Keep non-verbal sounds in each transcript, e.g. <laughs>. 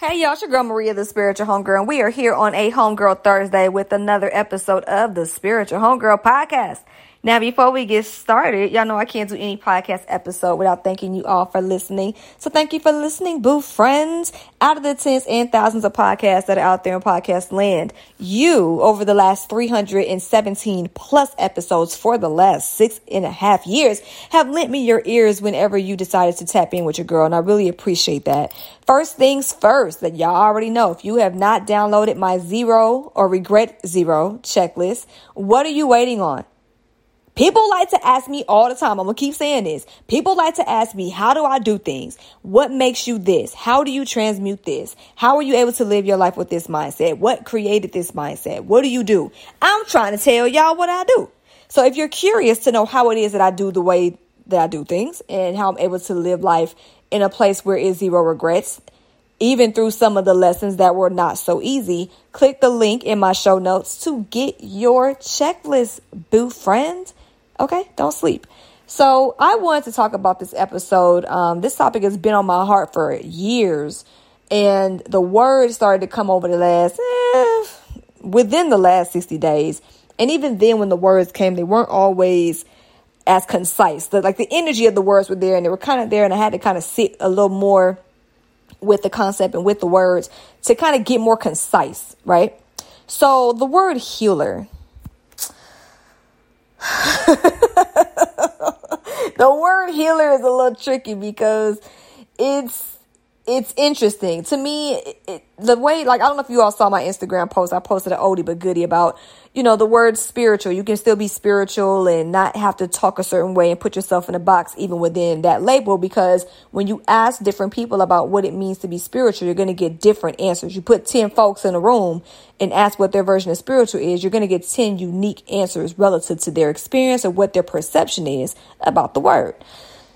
Hey y'all, it's your girl Maria, the Spiritual Homegirl, and we are here on a Homegirl Thursday with another episode of the Spiritual Homegirl Podcast. Now, before we get started, y'all know I can't do any podcast episode without thanking you all for listening. So thank you for listening, boo friends. Out of the tens and thousands of podcasts that are out there in podcast land, you, over the last 317 plus episodes for the last six and a half years, have lent me your ears whenever you decided to tap in with your girl. And I really appreciate that. First things first, that y'all already know, if you have not downloaded my zero or regret zero checklist, what are you waiting on? People like to ask me all the time. I'm going to keep saying this. People like to ask me, how do I do things? What makes you this? How do you transmute this? How are you able to live your life with this mindset? What created this mindset? What do you do? I'm trying to tell y'all what I do. So if you're curious to know how it is that I do the way that I do things and how I'm able to live life in a place where it's zero regrets, even through some of the lessons that were not so easy, click the link in my show notes to get your checklist, boo friends. Okay, don't sleep. So I wanted to talk about this episode. Um, this topic has been on my heart for years, and the words started to come over the last eh, within the last sixty days. And even then, when the words came, they weren't always as concise. The, like the energy of the words were there, and they were kind of there, and I had to kind of sit a little more with the concept and with the words to kind of get more concise, right? So the word healer <laughs> the word healer is a little tricky because it's it's interesting to me. It, it, the way, like, I don't know if you all saw my Instagram post. I posted an oldie but goodie about, you know, the word spiritual. You can still be spiritual and not have to talk a certain way and put yourself in a box even within that label. Because when you ask different people about what it means to be spiritual, you're going to get different answers. You put 10 folks in a room and ask what their version of spiritual is, you're going to get 10 unique answers relative to their experience or what their perception is about the word.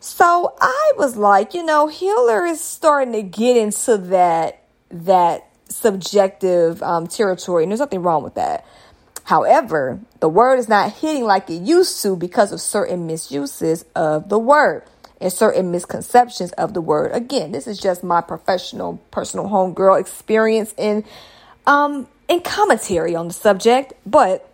So I was like, you know, healer is starting to get into that that subjective um, territory, and there's nothing wrong with that. However, the word is not hitting like it used to because of certain misuses of the word and certain misconceptions of the word. Again, this is just my professional, personal homegirl experience and um and commentary on the subject, but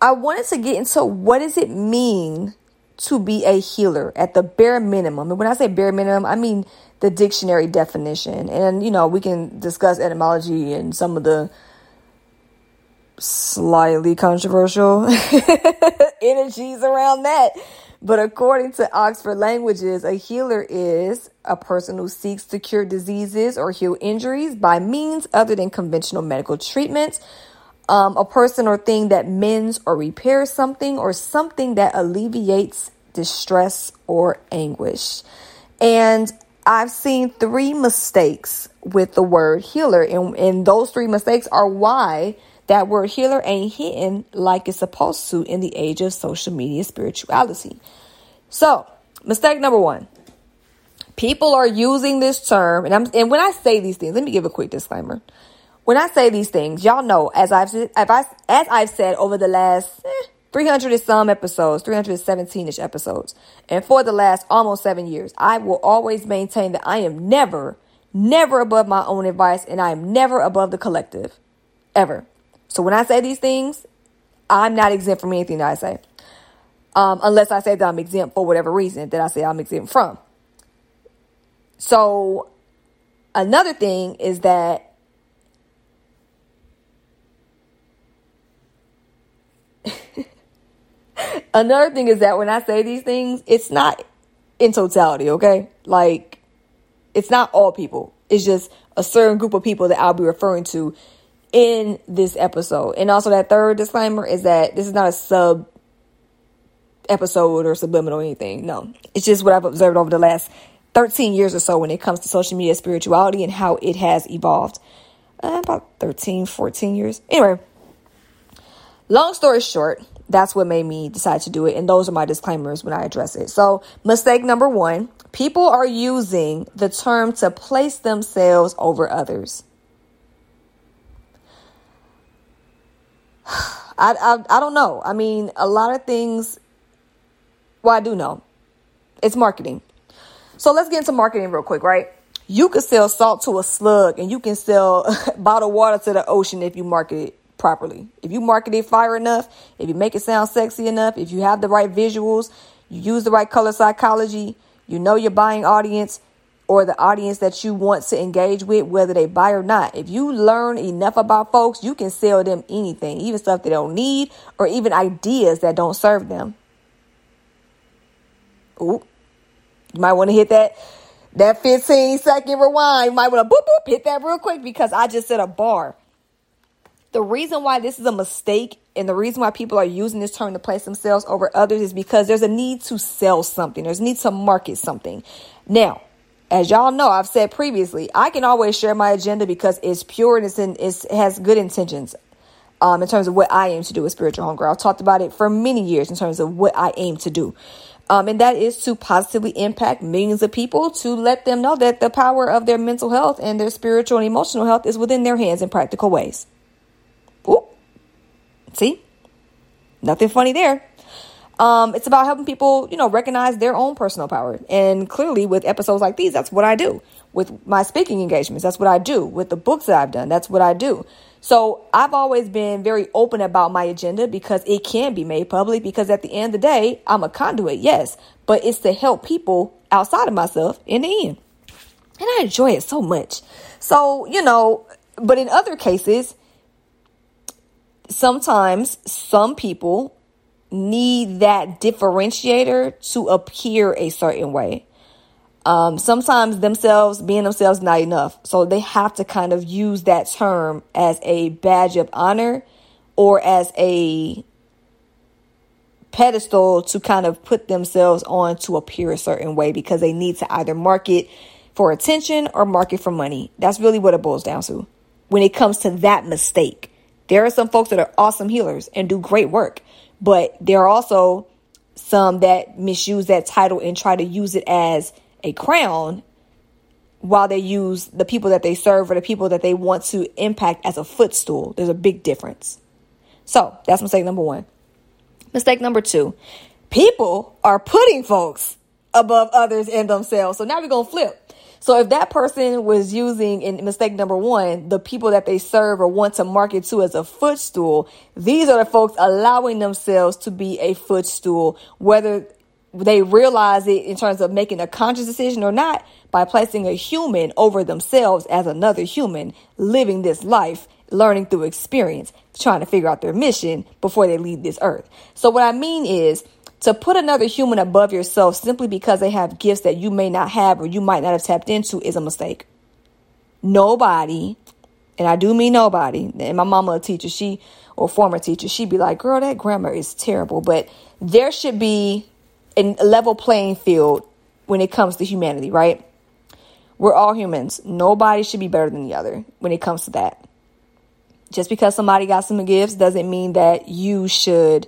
I wanted to get into what does it mean to be a healer at the bare minimum. And when I say bare minimum, I mean the dictionary definition. And, you know, we can discuss etymology and some of the slightly controversial <laughs> energies around that. But according to Oxford Languages, a healer is a person who seeks to cure diseases or heal injuries by means other than conventional medical treatments. Um, a person or thing that mends or repairs something or something that alleviates distress or anguish. And I've seen three mistakes with the word healer, and, and those three mistakes are why that word healer ain't hitting like it's supposed to in the age of social media spirituality. So, mistake number one. People are using this term, and I'm and when I say these things, let me give a quick disclaimer. When I say these things, y'all know as I've as, I've said over the last eh, 300 and some episodes, 317 ish episodes. And for the last almost seven years, I will always maintain that I am never, never above my own advice and I am never above the collective. Ever. So when I say these things, I'm not exempt from anything that I say. Um, unless I say that I'm exempt for whatever reason that I say I'm exempt from. So another thing is that Another thing is that when I say these things, it's not in totality, okay? Like, it's not all people. It's just a certain group of people that I'll be referring to in this episode. And also, that third disclaimer is that this is not a sub episode or subliminal or anything. No, it's just what I've observed over the last 13 years or so when it comes to social media spirituality and how it has evolved. Uh, about 13, 14 years. Anyway, long story short, that's what made me decide to do it. And those are my disclaimers when I address it. So, mistake number one people are using the term to place themselves over others. <sighs> I, I, I don't know. I mean, a lot of things, well, I do know. It's marketing. So let's get into marketing real quick, right? You can sell salt to a slug and you can sell <laughs> bottled water to the ocean if you market it properly. If you market it fire enough, if you make it sound sexy enough, if you have the right visuals, you use the right color psychology, you know your buying audience or the audience that you want to engage with, whether they buy or not. If you learn enough about folks, you can sell them anything, even stuff they don't need or even ideas that don't serve them. Ooh, you might want to hit that that 15 second rewind. You might want to boop boop hit that real quick because I just said a bar. The reason why this is a mistake and the reason why people are using this term to place themselves over others is because there's a need to sell something. There's a need to market something. Now, as y'all know, I've said previously, I can always share my agenda because it's pure and it's in, it's, it has good intentions. Um, in terms of what I aim to do with spiritual homegirl, I've talked about it for many years in terms of what I aim to do. Um, and that is to positively impact millions of people to let them know that the power of their mental health and their spiritual and emotional health is within their hands in practical ways. See? Nothing funny there. Um, it's about helping people, you know, recognize their own personal power. And clearly, with episodes like these, that's what I do. With my speaking engagements, that's what I do. With the books that I've done, that's what I do. So I've always been very open about my agenda because it can be made public. Because at the end of the day, I'm a conduit, yes, but it's to help people outside of myself in the end. And I enjoy it so much. So, you know, but in other cases, sometimes some people need that differentiator to appear a certain way. Um, sometimes themselves being themselves not enough. So they have to kind of use that term as a badge of honor or as a pedestal to kind of put themselves on to appear a certain way because they need to either market for attention or market for money. That's really what it boils down to when it comes to that mistake. There are some folks that are awesome healers and do great work, but there are also some that misuse that title and try to use it as a crown while they use the people that they serve or the people that they want to impact as a footstool. There's a big difference. So that's mistake number one. Mistake number two people are putting folks above others and themselves. So now we're going to flip. So if that person was using in mistake number one, the people that they serve or want to market to as a footstool, these are the folks allowing themselves to be a footstool, whether they realize it in terms of making a conscious decision or not by placing a human over themselves as another human living this life learning through experience trying to figure out their mission before they leave this earth. So what i mean is to put another human above yourself simply because they have gifts that you may not have or you might not have tapped into is a mistake nobody and i do mean nobody and my mama a teacher she or former teacher she'd be like girl that grammar is terrible but there should be a level playing field when it comes to humanity, right? We're all humans. Nobody should be better than the other when it comes to that. Just because somebody got some gifts doesn't mean that you should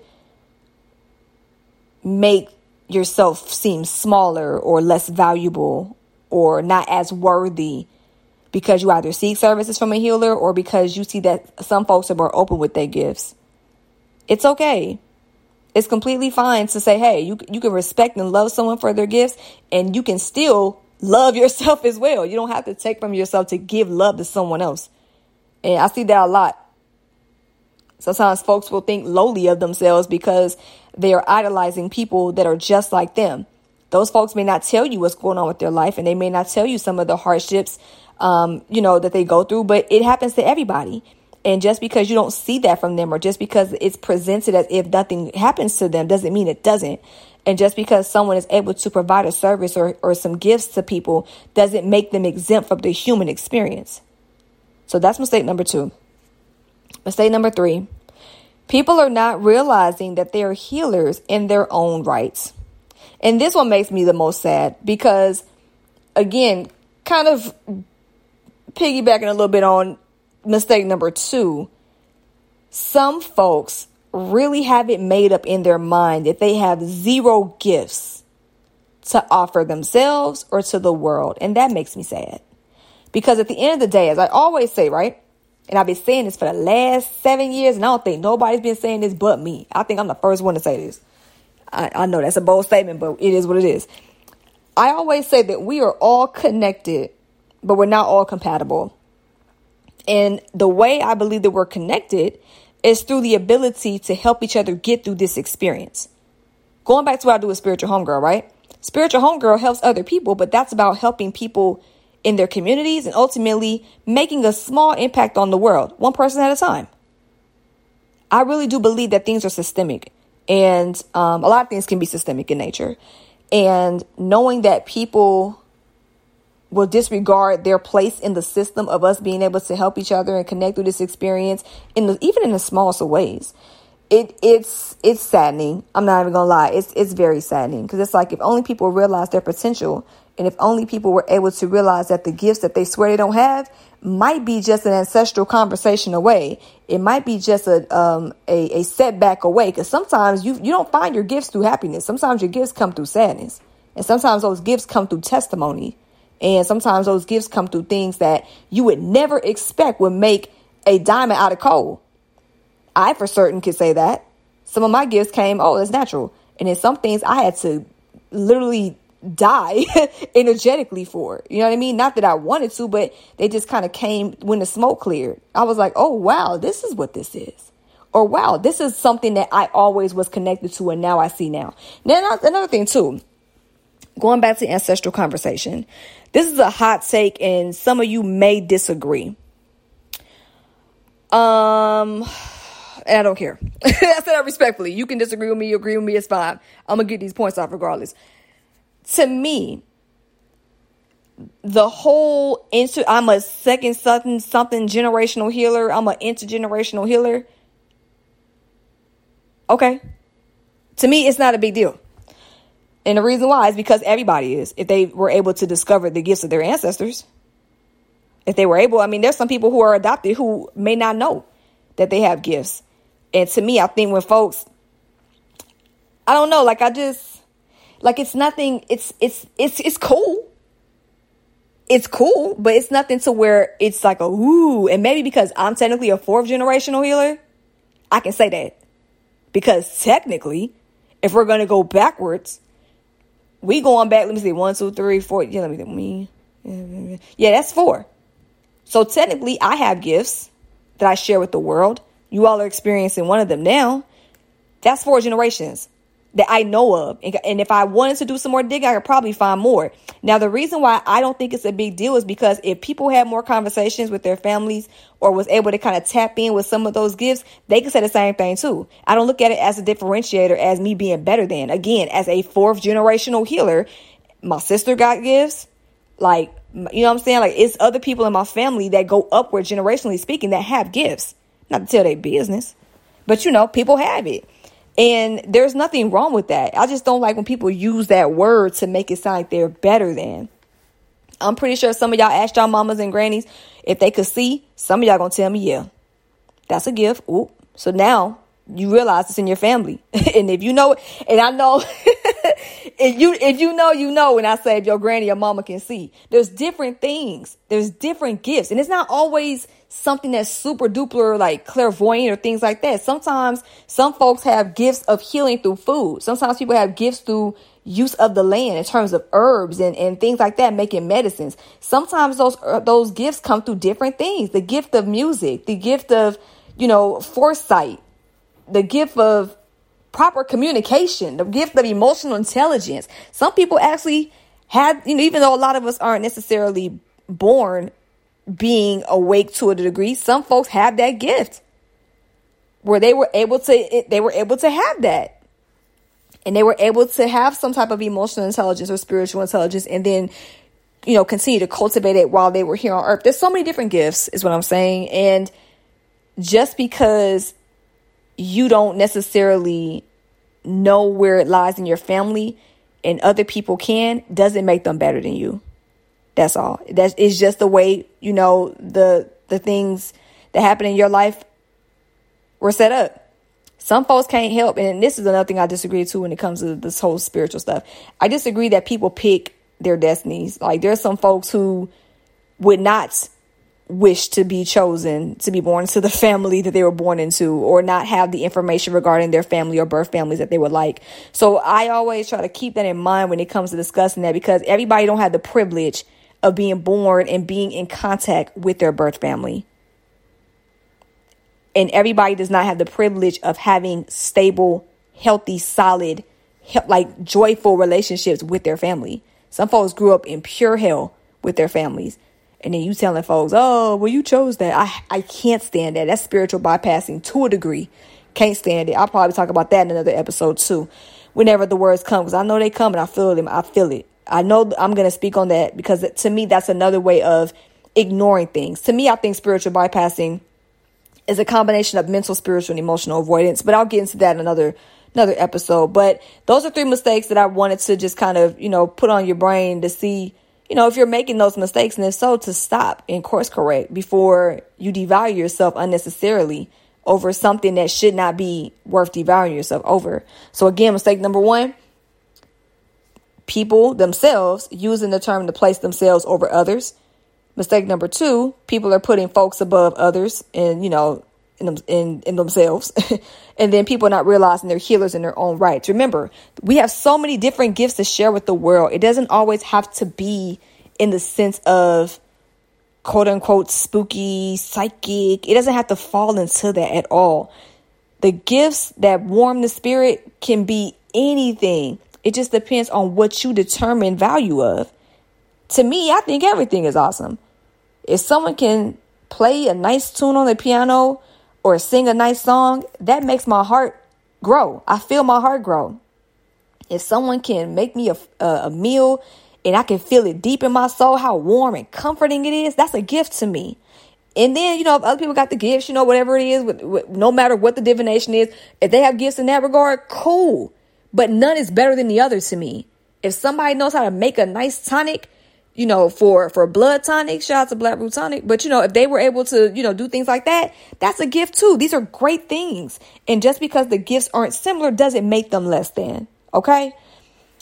make yourself seem smaller or less valuable or not as worthy because you either seek services from a healer or because you see that some folks are more open with their gifts. It's okay. It's completely fine to say, hey, you, you can respect and love someone for their gifts and you can still love <laughs> yourself as well. You don't have to take from yourself to give love to someone else. And I see that a lot. Sometimes folks will think lowly of themselves because they are idolizing people that are just like them. Those folks may not tell you what's going on with their life and they may not tell you some of the hardships, um, you know, that they go through, but it happens to everybody. And just because you don't see that from them or just because it's presented as if nothing happens to them doesn't mean it doesn't. And just because someone is able to provide a service or, or some gifts to people doesn't make them exempt from the human experience. So that's mistake number two. Mistake number three people are not realizing that they're healers in their own rights. And this one makes me the most sad because, again, kind of piggybacking a little bit on mistake number two, some folks really have it made up in their mind that they have zero gifts to offer themselves or to the world. And that makes me sad. Because at the end of the day, as I always say, right? And I've been saying this for the last seven years, and I don't think nobody's been saying this but me. I think I'm the first one to say this. I, I know that's a bold statement, but it is what it is. I always say that we are all connected but we're not all compatible. And the way I believe that we're connected is through the ability to help each other get through this experience. Going back to what I do with Spiritual Homegirl, right? Spiritual Homegirl helps other people, but that's about helping people in their communities and ultimately making a small impact on the world, one person at a time. I really do believe that things are systemic and um, a lot of things can be systemic in nature. And knowing that people will disregard their place in the system of us being able to help each other and connect through this experience in the, even in the smallest of ways. It it's it's saddening. I'm not even gonna lie. It's it's very saddening because it's like if only people realize their potential and if only people were able to realize that the gifts that they swear they don't have might be just an ancestral conversation away. It might be just a um, a, a setback away. Because sometimes you you don't find your gifts through happiness. Sometimes your gifts come through sadness, and sometimes those gifts come through testimony, and sometimes those gifts come through things that you would never expect would make a diamond out of coal. I for certain could say that. Some of my gifts came, oh, it's natural, and then some things I had to literally die <laughs> energetically for. You know what I mean? Not that I wanted to, but they just kind of came when the smoke cleared. I was like, oh, wow, this is what this is. Or wow, this is something that I always was connected to and now I see now. Now, another thing too, going back to ancestral conversation, this is a hot take and some of you may disagree. Um, I don't care. <laughs> I said that respectfully. You can disagree with me, you agree with me, it's fine. I'm gonna get these points off regardless to me, the whole into I'm a second something something generational healer. I'm an intergenerational healer. Okay. To me, it's not a big deal. And the reason why is because everybody is. If they were able to discover the gifts of their ancestors, if they were able, I mean, there's some people who are adopted who may not know that they have gifts. And to me, I think when folks, I don't know, like I just, like it's nothing. It's it's it's it's cool. It's cool, but it's nothing to where it's like a ooh. And maybe because I'm technically a fourth generational healer, I can say that because technically, if we're gonna go backwards, we going back. Let me see, one, two, three, four. Yeah, let me me. Yeah, that's four. So technically, I have gifts that I share with the world. You all are experiencing one of them now. That's four generations that I know of. And if I wanted to do some more digging, I could probably find more. Now, the reason why I don't think it's a big deal is because if people had more conversations with their families or was able to kind of tap in with some of those gifts, they could say the same thing too. I don't look at it as a differentiator as me being better than. Again, as a fourth generational healer, my sister got gifts. Like, you know what I'm saying? Like, it's other people in my family that go upward generationally speaking that have gifts. Not to tell their business, but you know, people have it. And there's nothing wrong with that. I just don't like when people use that word to make it sound like they're better than. I'm pretty sure some of y'all asked y'all mamas and grannies if they could see. Some of y'all gonna tell me, yeah, that's a gift. Ooh. So now you realize it's in your family. <laughs> and if you know, and I know, <laughs> if you if you know, you know. When I say if your granny or mama can see, there's different things. There's different gifts, and it's not always something that's super duper like clairvoyant or things like that. Sometimes some folks have gifts of healing through food. Sometimes people have gifts through use of the land in terms of herbs and, and things like that, making medicines. Sometimes those uh, those gifts come through different things. The gift of music, the gift of you know foresight, the gift of proper communication, the gift of emotional intelligence. Some people actually have, you know, even though a lot of us aren't necessarily born being awake to a degree. Some folks have that gift where they were able to they were able to have that. And they were able to have some type of emotional intelligence or spiritual intelligence and then you know continue to cultivate it while they were here on earth. There's so many different gifts is what I'm saying and just because you don't necessarily know where it lies in your family and other people can doesn't make them better than you. That's all. That's it's just the way, you know, the the things that happen in your life were set up. Some folks can't help, and this is another thing I disagree to when it comes to this whole spiritual stuff. I disagree that people pick their destinies. Like there's some folks who would not wish to be chosen to be born to the family that they were born into or not have the information regarding their family or birth families that they would like. So I always try to keep that in mind when it comes to discussing that because everybody don't have the privilege of being born and being in contact with their birth family. And everybody does not have the privilege of having stable, healthy, solid, like joyful relationships with their family. Some folks grew up in pure hell with their families. And then you telling folks, oh, well, you chose that. I, I can't stand that. That's spiritual bypassing to a degree. Can't stand it. I'll probably talk about that in another episode too. Whenever the words come, because I know they come and I feel them. I feel it. I know I'm going to speak on that because to me, that's another way of ignoring things. To me, I think spiritual bypassing is a combination of mental, spiritual, and emotional avoidance. But I'll get into that in another another episode. But those are three mistakes that I wanted to just kind of, you know, put on your brain to see, you know, if you're making those mistakes and if so, to stop and course correct before you devalue yourself unnecessarily over something that should not be worth devaluing yourself over. So again, mistake number one, people themselves using the term to place themselves over others. Mistake number two, people are putting folks above others and, you know, in, them, in, in themselves. <laughs> and then people not realizing they're healers in their own rights. Remember, we have so many different gifts to share with the world. It doesn't always have to be in the sense of quote unquote spooky, psychic. It doesn't have to fall into that at all. The gifts that warm the spirit can be anything. It just depends on what you determine value of. To me, I think everything is awesome. If someone can play a nice tune on the piano or sing a nice song, that makes my heart grow. I feel my heart grow. If someone can make me a, a, a meal and I can feel it deep in my soul, how warm and comforting it is, that's a gift to me. And then, you know, if other people got the gifts, you know, whatever it is, with, with, no matter what the divination is, if they have gifts in that regard, cool. But none is better than the other to me. If somebody knows how to make a nice tonic, you know, for for blood tonic, shout out to Black Root Tonic. But you know, if they were able to, you know, do things like that, that's a gift too. These are great things. And just because the gifts aren't similar doesn't make them less than. Okay?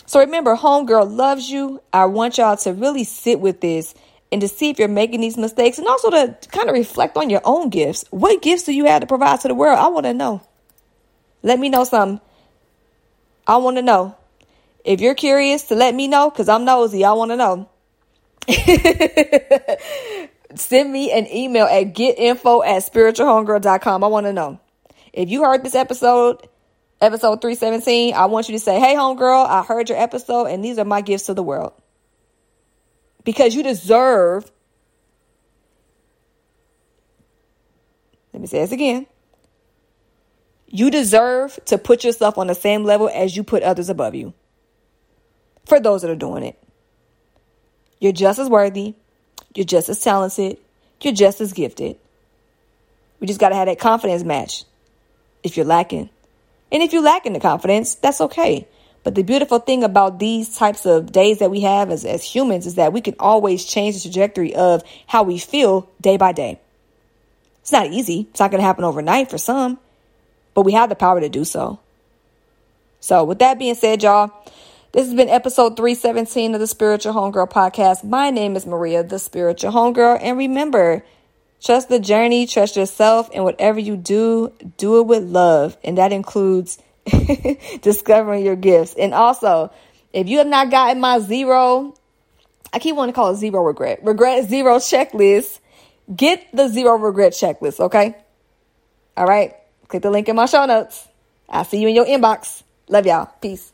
So remember, homegirl loves you. I want y'all to really sit with this and to see if you're making these mistakes and also to kind of reflect on your own gifts. What gifts do you have to provide to the world? I want to know. Let me know something. I want to know. If you're curious to let me know, because I'm nosy, I want to know. <laughs> Send me an email at getinfo at spiritualhomegirl.com. I want to know. If you heard this episode, episode 317, I want you to say, Hey, homegirl, I heard your episode, and these are my gifts to the world. Because you deserve, let me say this again. You deserve to put yourself on the same level as you put others above you. For those that are doing it. You're just as worthy. You're just as talented. You're just as gifted. We just got to have that confidence match if you're lacking. And if you're lacking the confidence, that's okay. But the beautiful thing about these types of days that we have as, as humans is that we can always change the trajectory of how we feel day by day. It's not easy. It's not going to happen overnight for some, but we have the power to do so. So, with that being said, y'all, this has been episode 317 of the Spiritual Homegirl podcast. My name is Maria, the Spiritual Homegirl. And remember, trust the journey, trust yourself, and whatever you do, do it with love. And that includes <laughs> discovering your gifts. And also, if you have not gotten my zero, I keep wanting to call it zero regret, regret zero checklist, get the zero regret checklist, okay? All right. Click the link in my show notes. I'll see you in your inbox. Love y'all. Peace.